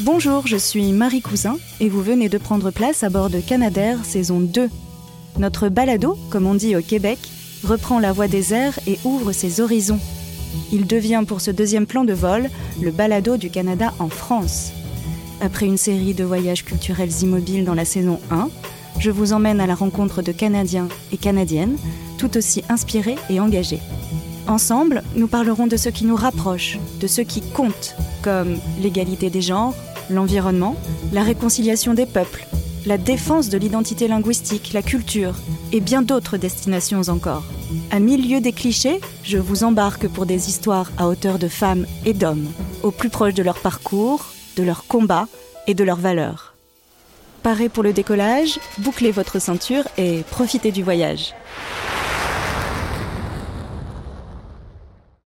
Bonjour, je suis Marie Cousin et vous venez de prendre place à bord de Canadair saison 2. Notre balado, comme on dit au Québec, reprend la voie des airs et ouvre ses horizons. Il devient pour ce deuxième plan de vol le balado du Canada en France. Après une série de voyages culturels immobiles dans la saison 1, je vous emmène à la rencontre de Canadiens et Canadiennes, tout aussi inspirés et engagés. Ensemble, nous parlerons de ce qui nous rapproche, de ce qui compte, comme l'égalité des genres, l'environnement, la réconciliation des peuples, la défense de l'identité linguistique, la culture et bien d'autres destinations encore. À milieu des clichés, je vous embarque pour des histoires à hauteur de femmes et d'hommes, au plus proche de leur parcours, de leur combat et de leurs valeurs. Paré pour le décollage, bouclez votre ceinture et profitez du voyage.